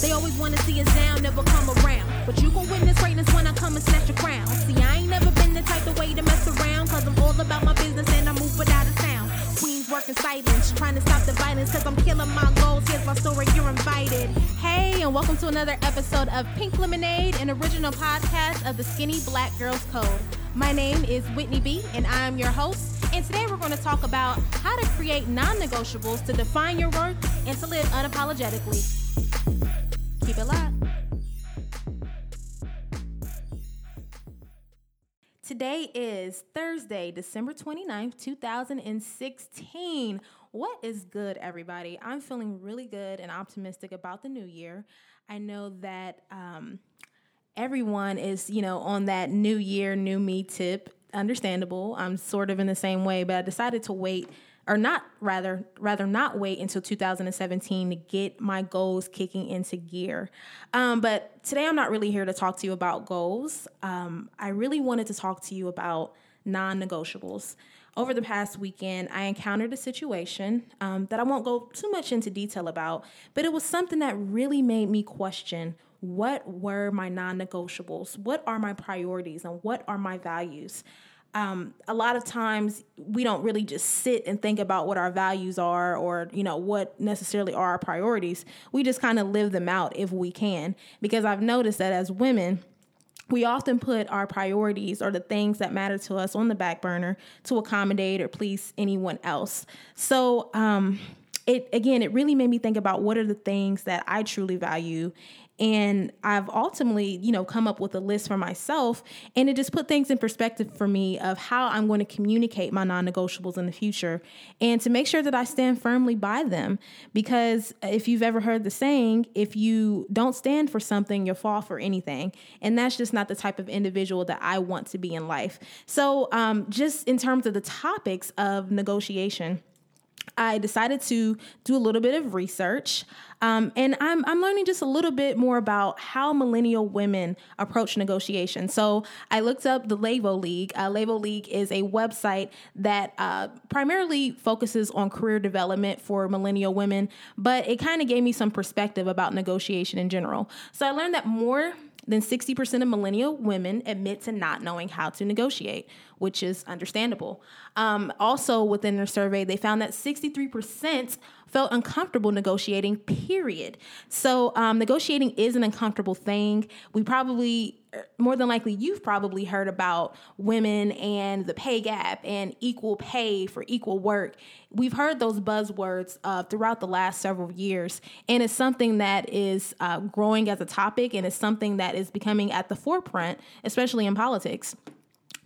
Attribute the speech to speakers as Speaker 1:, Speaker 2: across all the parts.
Speaker 1: They always wanna see us down, never come around. But you gon' witness greatness when I come and snatch your crown. See, I ain't never been the type of way to mess around, cause I'm all about my business and I move without a sound. Queens working silence, trying to stop the violence, cause I'm killing my goals. Here's my story, you're invited. Hey, and welcome to another episode of Pink Lemonade, an original podcast of the Skinny Black Girls Code. My name is Whitney B, and I'm your host. And today we're going to talk about how to create non negotiables to define your worth and to live unapologetically. Today is Thursday, December 29th, 2016. What is good, everybody? I'm feeling really good and optimistic about the new year. I know that um, everyone is, you know, on that new year, new me tip. Understandable. I'm sort of in the same way, but I decided to wait or not rather rather not wait until 2017 to get my goals kicking into gear. Um, but today i'm not really here to talk to you about goals. Um, i really wanted to talk to you about non-negotiables. Over the past weekend i encountered a situation um, that i won't go too much into detail about but it was something that really made me question what were my non-negotiables? What are my priorities and what are my values um, a lot of times we don't really just sit and think about what our values are or you know what necessarily are our priorities. We just kind of live them out if we can. Because i've noticed that as women we often put our priorities or the things that matter to us on the back burner to accommodate or please anyone else. So um, it again it really made me think about what are the things that i truly value and I've ultimately, you know, come up with a list for myself. And it just put things in perspective for me of how I'm going to communicate my non negotiables in the future and to make sure that I stand firmly by them. Because if you've ever heard the saying, if you don't stand for something, you'll fall for anything. And that's just not the type of individual that I want to be in life. So, um, just in terms of the topics of negotiation, I decided to do a little bit of research. Um, and I'm, I'm learning just a little bit more about how millennial women approach negotiation. So I looked up the Levo League. Uh, Levo League is a website that uh, primarily focuses on career development for millennial women, but it kind of gave me some perspective about negotiation in general. So I learned that more than 60% of millennial women admit to not knowing how to negotiate, which is understandable. Um, also, within their survey, they found that 63% felt uncomfortable negotiating, period. So, um, negotiating is an uncomfortable thing. We probably more than likely you've probably heard about women and the pay gap and equal pay for equal work. We've heard those buzzwords uh, throughout the last several years, and it's something that is uh, growing as a topic and it's something that is becoming at the forefront, especially in politics.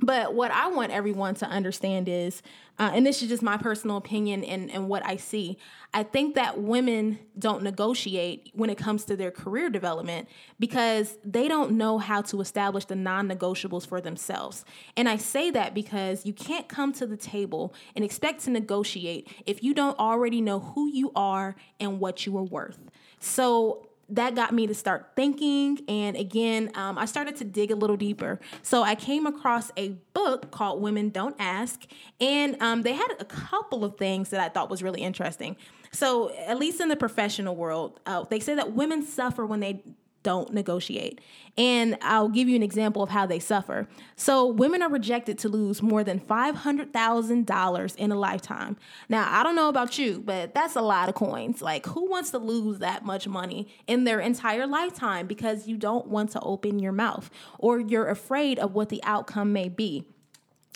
Speaker 1: But what I want everyone to understand is, uh, and this is just my personal opinion and, and what I see, I think that women don't negotiate when it comes to their career development because they don't know how to establish the non negotiables for themselves. And I say that because you can't come to the table and expect to negotiate if you don't already know who you are and what you are worth. So that got me to start thinking. And again, um, I started to dig a little deeper. So I came across a book called Women Don't Ask, and um, they had a couple of things that I thought was really interesting. So, at least in the professional world, uh, they say that women suffer when they don't negotiate. And I'll give you an example of how they suffer. So, women are rejected to lose more than $500,000 in a lifetime. Now, I don't know about you, but that's a lot of coins. Like, who wants to lose that much money in their entire lifetime because you don't want to open your mouth or you're afraid of what the outcome may be?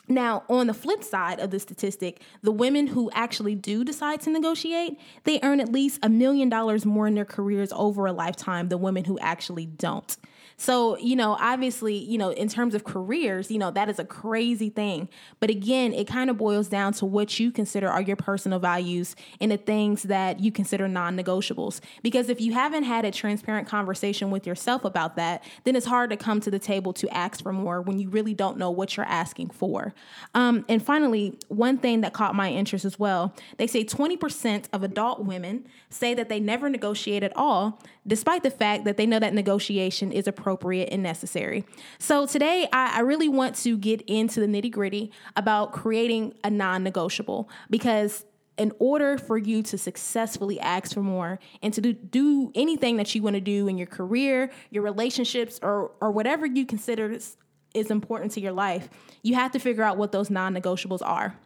Speaker 1: Now, on the flip side of the statistic, the women who actually do decide to negotiate, they earn at least a million dollars more in their careers over a lifetime than women who actually don't. So, you know, obviously, you know, in terms of careers, you know, that is a crazy thing. But again, it kind of boils down to what you consider are your personal values and the things that you consider non negotiables. Because if you haven't had a transparent conversation with yourself about that, then it's hard to come to the table to ask for more when you really don't know what you're asking for. Um, and finally, one thing that caught my interest as well they say 20% of adult women say that they never negotiate at all, despite the fact that they know that negotiation is appropriate and necessary. So today, I, I really want to get into the nitty gritty about creating a non negotiable because in order for you to successfully ask for more and to do, do anything that you want to do in your career, your relationships, or or whatever you consider is, is important to your life, you have to figure out what those non-negotiables are.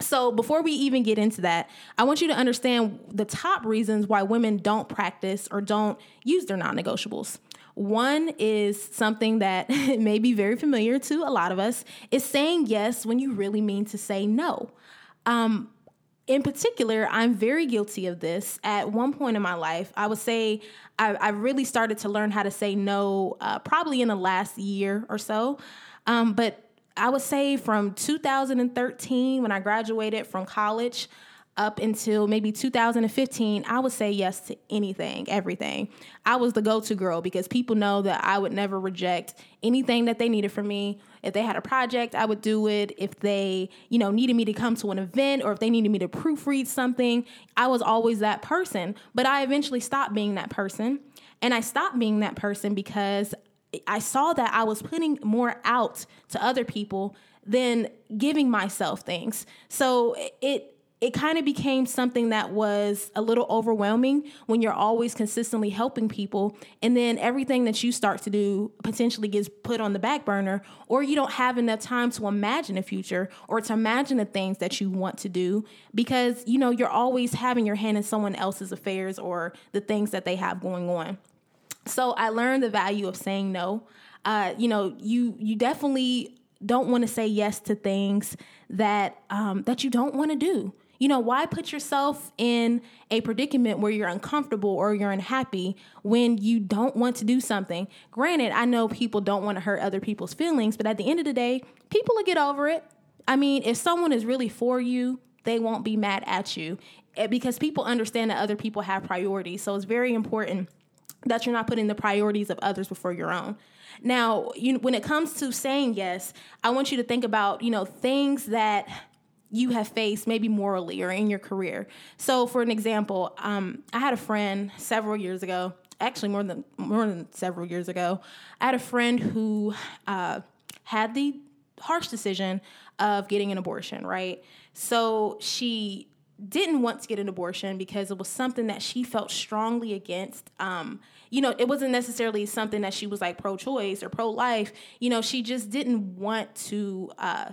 Speaker 1: So, before we even get into that, I want you to understand the top reasons why women don't practice or don't use their non negotiables. One is something that may be very familiar to a lot of us is saying yes when you really mean to say no. Um, in particular, I'm very guilty of this. At one point in my life, I would say I, I really started to learn how to say no uh, probably in the last year or so. Um, but I would say from 2013, when I graduated from college, up until maybe 2015, I would say yes to anything, everything. I was the go to girl because people know that I would never reject anything that they needed from me. If they had a project, I would do it. If they, you know, needed me to come to an event or if they needed me to proofread something, I was always that person. But I eventually stopped being that person. And I stopped being that person because I saw that I was putting more out to other people than giving myself things. So it it kind of became something that was a little overwhelming when you're always consistently helping people and then everything that you start to do potentially gets put on the back burner or you don't have enough time to imagine a future or to imagine the things that you want to do because you know you're always having your hand in someone else's affairs or the things that they have going on. So I learned the value of saying no. Uh, you know, you you definitely don't want to say yes to things that um, that you don't want to do. You know, why put yourself in a predicament where you're uncomfortable or you're unhappy when you don't want to do something? Granted, I know people don't want to hurt other people's feelings, but at the end of the day, people will get over it. I mean, if someone is really for you, they won't be mad at you eh, because people understand that other people have priorities. So it's very important that you're not putting the priorities of others before your own. Now, you, when it comes to saying yes, I want you to think about, you know, things that you have faced maybe morally or in your career. So, for an example, um, I had a friend several years ago, actually more than more than several years ago. I had a friend who uh, had the harsh decision of getting an abortion. Right, so she didn't want to get an abortion because it was something that she felt strongly against. Um, you know, it wasn't necessarily something that she was like pro-choice or pro-life. You know, she just didn't want to uh,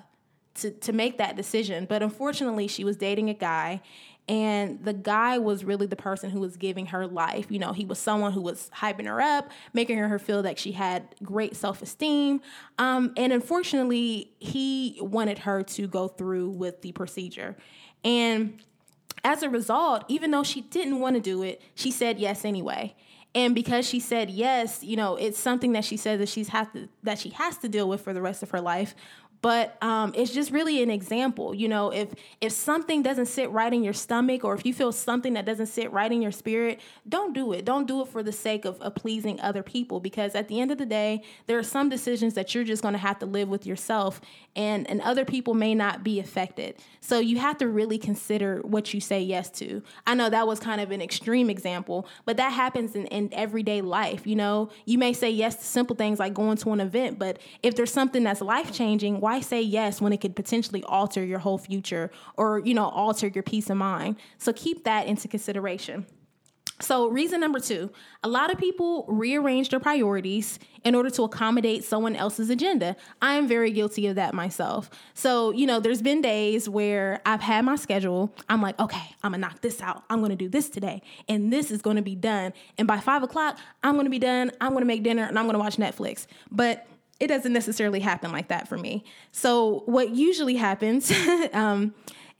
Speaker 1: to to make that decision. But unfortunately, she was dating a guy, and the guy was really the person who was giving her life. You know, he was someone who was hyping her up, making her feel that she had great self esteem. Um, and unfortunately, he wanted her to go through with the procedure. And as a result, even though she didn't want to do it, she said yes anyway. And because she said yes, you know, it's something that she says that she's have to that she has to deal with for the rest of her life but um, it's just really an example you know if if something doesn't sit right in your stomach or if you feel something that doesn't sit right in your spirit don't do it. Don't do it for the sake of, of pleasing other people because at the end of the day there are some decisions that you're just going to have to live with yourself and and other people may not be affected. So you have to really consider what you say yes to. I know that was kind of an extreme example but that happens in, in everyday life you know? You may say yes to simple things like going to an event but if there's something that's life changing why say yes when it could potentially alter your whole future or, you know, alter your peace of mind? So keep that into consideration. So, reason number two a lot of people rearrange their priorities in order to accommodate someone else's agenda. I am very guilty of that myself. So, you know, there's been days where I've had my schedule. I'm like, okay, I'm gonna knock this out. I'm gonna do this today, and this is gonna be done. And by five o'clock, I'm gonna be done. I'm gonna make dinner and I'm gonna watch Netflix. But it doesn't necessarily happen like that for me. So what usually happens, um,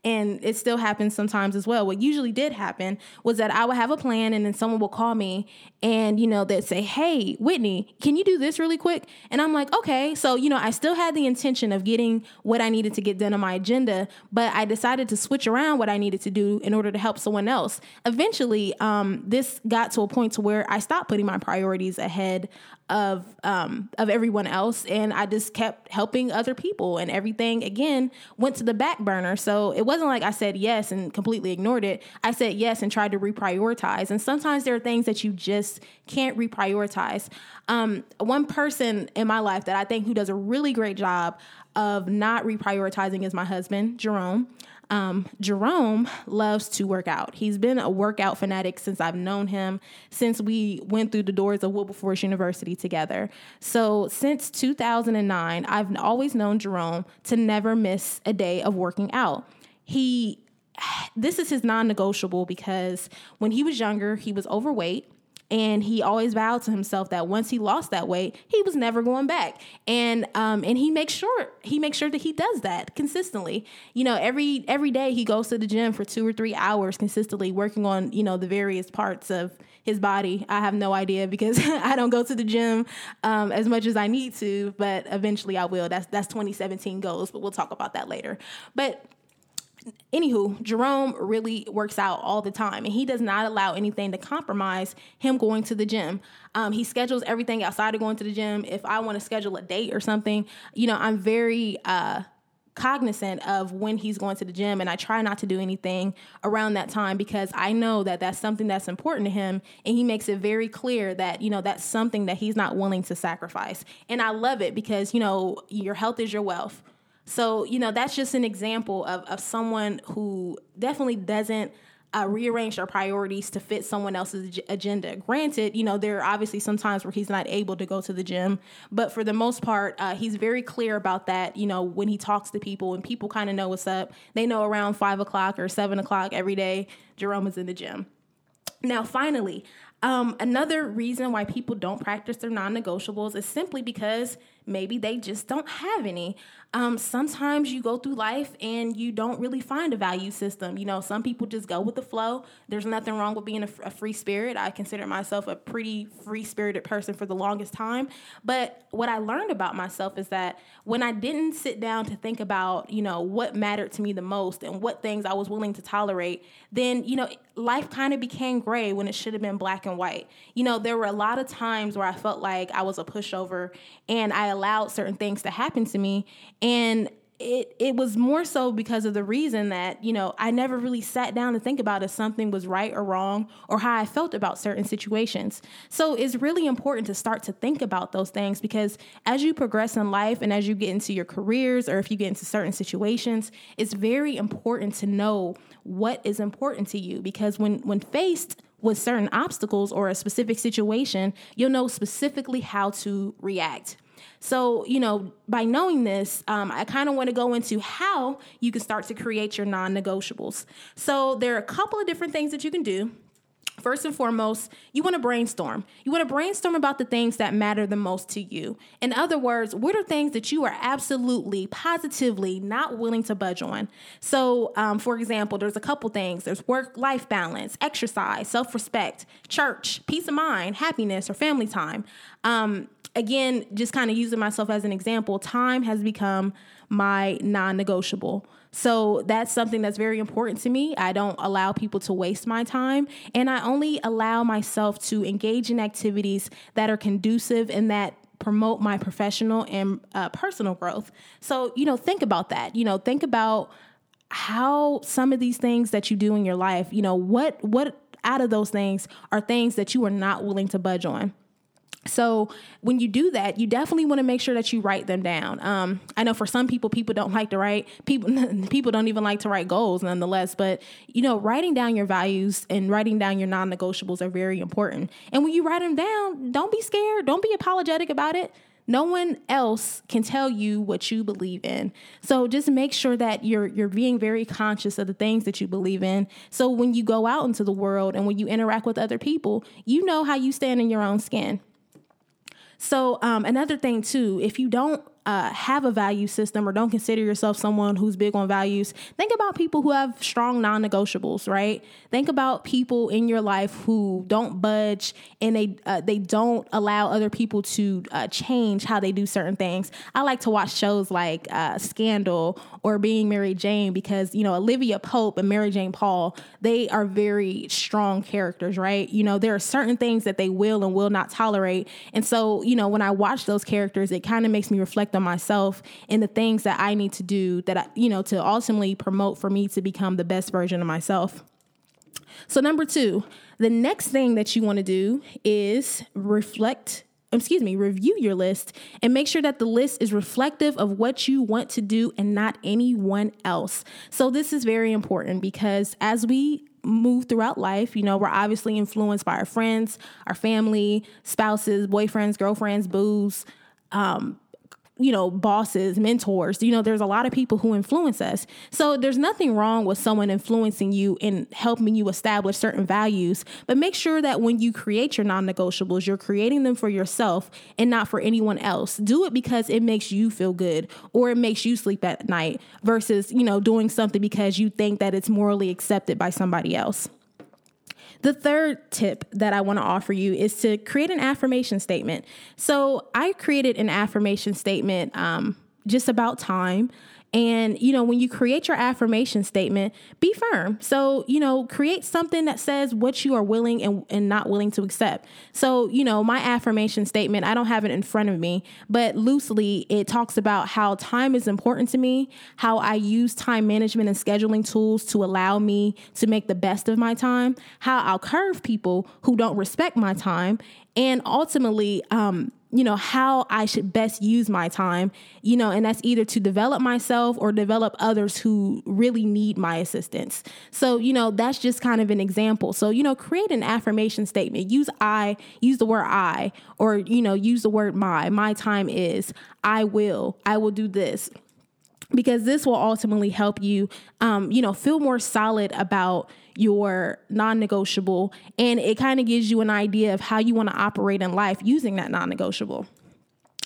Speaker 1: and it still happens sometimes as well. What usually did happen was that I would have a plan and then someone will call me and, you know, they'd say, Hey, Whitney, can you do this really quick? And I'm like, Okay. So, you know, I still had the intention of getting what I needed to get done on my agenda, but I decided to switch around what I needed to do in order to help someone else. Eventually, um, this got to a point to where I stopped putting my priorities ahead of um, of everyone else, and I just kept helping other people, and everything again went to the back burner. So it wasn't like I said yes and completely ignored it. I said yes and tried to reprioritize. And sometimes there are things that you just can't reprioritize. Um, one person in my life that I think who does a really great job of not reprioritizing is my husband, Jerome. um, Jerome loves to work out. He's been a workout fanatic since I've known him, since we went through the doors of Wilberforce University together. So since 2009, I've always known Jerome to never miss a day of working out. He this is his non-negotiable because when he was younger, he was overweight and he always vowed to himself that once he lost that weight, he was never going back. And um, and he makes sure he makes sure that he does that consistently. You know, every every day he goes to the gym for two or three hours consistently, working on you know the various parts of his body. I have no idea because I don't go to the gym um, as much as I need to, but eventually I will. That's that's 2017 goals, but we'll talk about that later. But anywho, Jerome really works out all the time, and he does not allow anything to compromise him going to the gym. Um, he schedules everything outside of going to the gym. If I want to schedule a date or something, you know, I'm very uh, cognizant of when he's going to the gym, and I try not to do anything around that time because I know that that's something that's important to him, and he makes it very clear that you know that's something that he's not willing to sacrifice. And I love it because you know your health is your wealth so, you know, that's just an example of, of someone who definitely doesn't uh, rearrange their priorities to fit someone else's agenda. Granted, you know, there are obviously some times where he's not able to go to the gym, but for the most part, uh, he's very clear about that. You know, when he talks to people and people kind of know what's up, they know around five o'clock or seven o'clock every day, Jerome is in the gym. Now, finally, um, another reason why people don't practice their non negotiables is simply because maybe they just don't have any. Um, sometimes you go through life and you don't really find a value system. You know, some people just go with the flow. There's nothing wrong with being a, a free spirit. I consider myself a pretty free spirited person for the longest time. But what I learned about myself is that when I didn't sit down to think about, you know, what mattered to me the most and what things I was willing to tolerate, then, you know, life kind of became gray when it should have been black and white. You know, there were a lot of times where I felt like I was a pushover and I allowed certain things to happen to me and it it was more so because of the reason that you know I never really sat down to think about if something was right or wrong or how I felt about certain situations. So it's really important to start to think about those things because as you progress in life and as you get into your careers or if you get into certain situations, it's very important to know what is important to you because when when faced with certain obstacles or a specific situation, you'll know specifically how to react. So, you know, by knowing this, um, I kind of want to go into how you can start to create your non negotiables. So, there are a couple of different things that you can do. First and foremost, you want to brainstorm. You want to brainstorm about the things that matter the most to you. In other words, what are things that you are absolutely, positively not willing to budge on? So, um, for example, there's a couple things there's work life balance, exercise, self respect, church, peace of mind, happiness, or family time. Um, again, just kind of using myself as an example, time has become my non negotiable. So that's something that's very important to me. I don't allow people to waste my time, and I only allow myself to engage in activities that are conducive and that promote my professional and uh, personal growth. So, you know, think about that. You know, think about how some of these things that you do in your life, you know, what what out of those things are things that you are not willing to budge on. So when you do that, you definitely want to make sure that you write them down. Um, I know for some people, people don't like to write. People people don't even like to write goals, nonetheless. But you know, writing down your values and writing down your non-negotiables are very important. And when you write them down, don't be scared. Don't be apologetic about it. No one else can tell you what you believe in. So just make sure that you're you're being very conscious of the things that you believe in. So when you go out into the world and when you interact with other people, you know how you stand in your own skin. So um, another thing too, if you don't uh, have a value system or don't consider yourself someone who's big on values, think about people who have strong non negotiables, right? Think about people in your life who don't budge and they uh, they don't allow other people to uh, change how they do certain things. I like to watch shows like uh, Scandal or Being Mary Jane because you know Olivia Pope and Mary Jane Paul they are very strong characters, right? You know there are certain things that they will and will not tolerate, and so you know when I watch those characters, it kind of makes me reflect reflect on myself and the things that I need to do that I, you know, to ultimately promote for me to become the best version of myself. So, number two, the next thing that you want to do is reflect excuse me, review your list and make sure that the list is reflective of what you want to do and not anyone else. So, this is very important because as we move throughout life, you know, we're obviously influenced by our friends, our family, spouses, boyfriends, girlfriends, boos, um, you know, bosses, mentors. You know, there's a lot of people who influence us. So there's nothing wrong with someone influencing you and helping you establish certain values. But make sure that when you create your non negotiables, you're creating them for yourself and not for anyone else. Do it because it makes you feel good or it makes you sleep at night versus, you know, doing something because you think that it's morally accepted by somebody else. The third tip that I want to offer you is to create an affirmation statement. So I created an affirmation statement um, just about time. And, you know, when you create your affirmation statement, be firm. So, you know, create something that says what you are willing and, and not willing to accept. So, you know, my affirmation statement, I don't have it in front of me, but loosely it talks about how time is important to me, how I use time management and scheduling tools to allow me to make the best of my time, how I'll curve people who don't respect my time, and ultimately, um, you know, how I should best use my time, you know, and that's either to develop myself or develop others who really need my assistance. So, you know, that's just kind of an example. So, you know, create an affirmation statement. Use I, use the word I, or, you know, use the word my. My time is, I will, I will do this because this will ultimately help you um, you know feel more solid about your non-negotiable. And it kind of gives you an idea of how you want to operate in life using that non-negotiable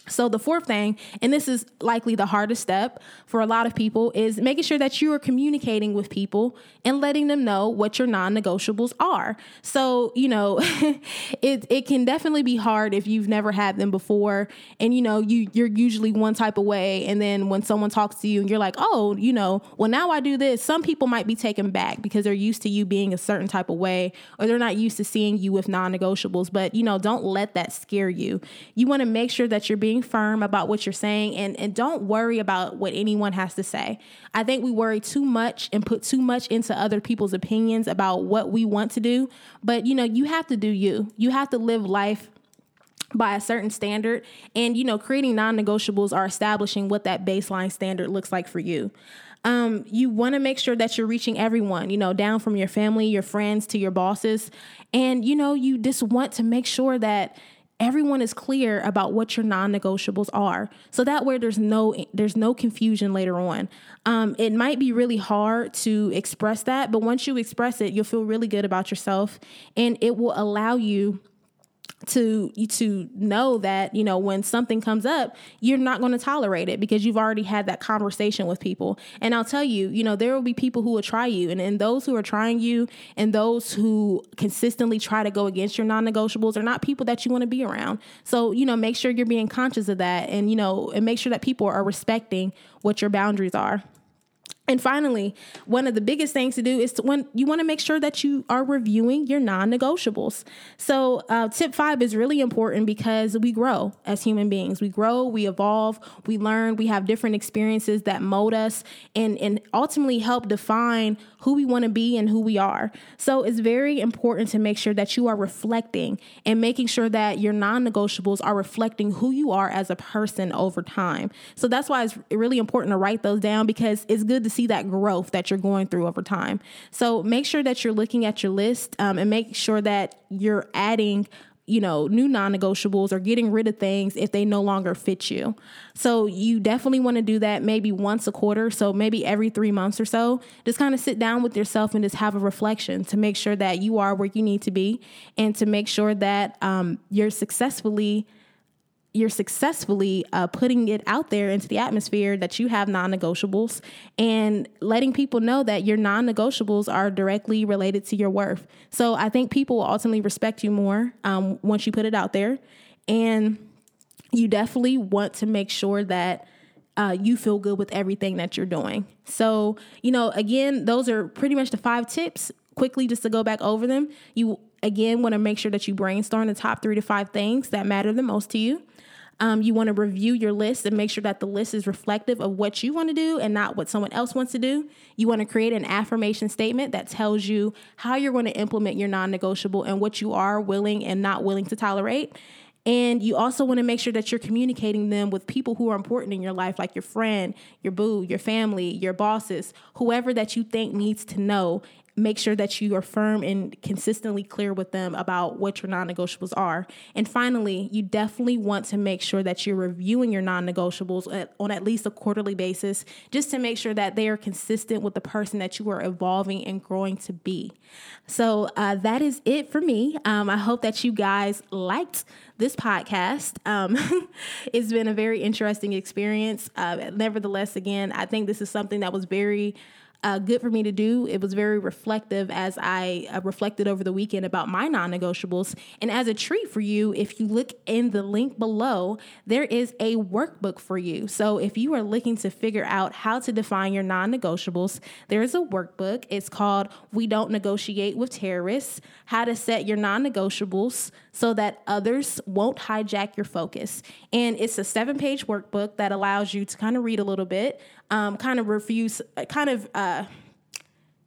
Speaker 1: so, the fourth thing, and this is likely the hardest step for a lot of people, is making sure that you are communicating with people and letting them know what your non negotiables are. So, you know, it, it can definitely be hard if you've never had them before. And, you know, you, you're usually one type of way. And then when someone talks to you and you're like, oh, you know, well, now I do this, some people might be taken back because they're used to you being a certain type of way or they're not used to seeing you with non negotiables. But, you know, don't let that scare you. You want to make sure that you're being being firm about what you're saying and, and don't worry about what anyone has to say. I think we worry too much and put too much into other people's opinions about what we want to do. But you know, you have to do you. You have to live life by a certain standard and you know creating non-negotiables are establishing what that baseline standard looks like for you um, you want to make sure that you're reaching everyone, you know, down from your family, your friends to your bosses. And, you know, you just want to make sure that everyone is clear about what your non-negotiables are. So that way there's no there's no confusion later on. Um, it might be really hard to express that but once you express it you'll feel really good about yourself and it will allow you to to know that you know when something comes up you're not going to tolerate it because you've already had that conversation with people. And i'll tell you you know there will be people who will try you and, and those who are trying you and those who consistently try to go against your non-negotiables are not people that you want to be around. So you know make sure you're being conscious of that and you know and make sure that people are respecting what your boundaries are and finally, one of the biggest things to do is to, when you want to make sure that you are reviewing your non-negotiables. So, uh, tip five is really important because we grow as human beings. We grow, we evolve, we learn, we have different experiences that mold us and and ultimately help define who we want to be and who we are. So, it's very important to make sure that you are reflecting and making sure that your non-negotiables are reflecting who you are as a person over time. So that's why it's really important to write those down because it's good to see that growth that you're going through over time. So make sure that you're looking at your list um, and make sure that you're adding you know, new non negotiables or getting rid of things if they no longer fit you. So, you definitely want to do that maybe once a quarter. So, maybe every three months or so. Just kind of sit down with yourself and just have a reflection to make sure that you are where you need to be and to make sure that um, you're successfully you're successfully uh, putting it out there into the atmosphere that you have non-negotiables and letting people know that your non-negotiables are directly related to your worth. So i think people will ultimately respect you more um, once you put it out there. And you definitely want to make sure that uh, you feel good with everything that you're doing. So you know again those are pretty much the five tips quickly just to go back over them. You again want to make sure that you brainstorm the top three to five things that matter the most to you um, you want to review your list and make sure that the list is reflective of what you want to do and not what someone else wants to do. You want to create an affirmation statement that tells you how you're going to implement your non negotiable and what you are willing and not willing to tolerate. And you also want to make sure that you're communicating them with people who are important in your life, like your friend, your boo, your family, your bosses, whoever that you think needs to know make sure that you are firm and consistently clear with them about what your non negotiables are. And finally, you definitely want to make sure that you're reviewing your non negotiables on at least a quarterly basis just to make sure that they are consistent with the person that you are evolving and growing to be. So uh, that is it for me. Um, I hope that you guys liked this podcast. Um, it's been a very interesting experience. Uh, nevertheless, again, I think this is something that was very uh, good for me to do. It was very reflective as I uh, reflected over the weekend about my non negotiables. And as a treat for you, if you look in the link below, there is a workbook for you. So if you are looking to figure out how to define your non negotiables, there is a workbook. It's called We Don't Negotiate with Terrorists How to Set Your Non Negotiables So That Others Won't Hijack Your Focus. And it's a seven page workbook that allows you to kind of read a little bit um, kind of reviews, kind of, uh,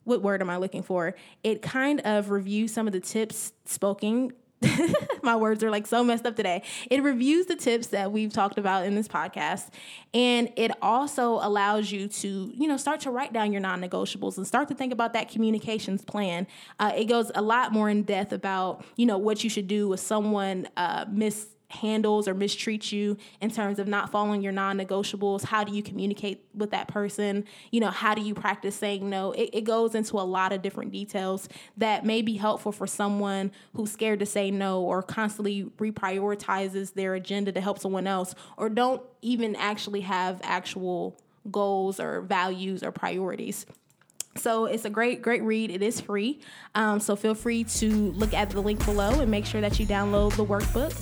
Speaker 1: what word am I looking for? It kind of reviews some of the tips spoken. My words are like so messed up today. It reviews the tips that we've talked about in this podcast. And it also allows you to, you know, start to write down your non negotiables and start to think about that communications plan. Uh, it goes a lot more in depth about, you know, what you should do with someone uh, miss handles or mistreats you in terms of not following your non-negotiables? How do you communicate with that person? You know how do you practice saying no? It, it, goes into a lot of different details that may be helpful for someone who's scared to say no or constantly reprioritizes their agenda to help someone else or don't even actually have actual goals or values or priorities. So it's a great, great read. It is free. Um, so feel free to look at the link below and make sure that you download the workbook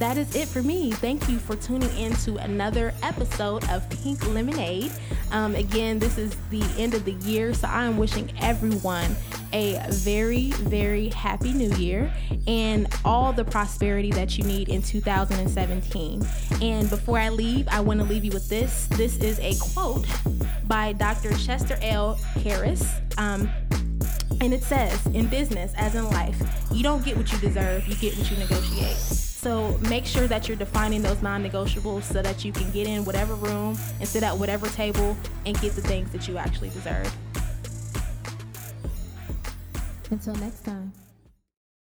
Speaker 1: that is it for me. Thank you for tuning in to another episode of Pink Lemonade. Um, again, this is the end of the year, so I am wishing everyone a very, very happy new year and all the prosperity that you need in 2017. And before I leave, I want to leave you with this. This is a quote by Dr. Chester L. Karrass. Um, and it says, in business, as in life, you don't get what you deserve, you get what you negotiate. So make sure that you're defining those non negotiables so that you can get in whatever room and sit at whatever table and get the things that you actually deserve. Until next time.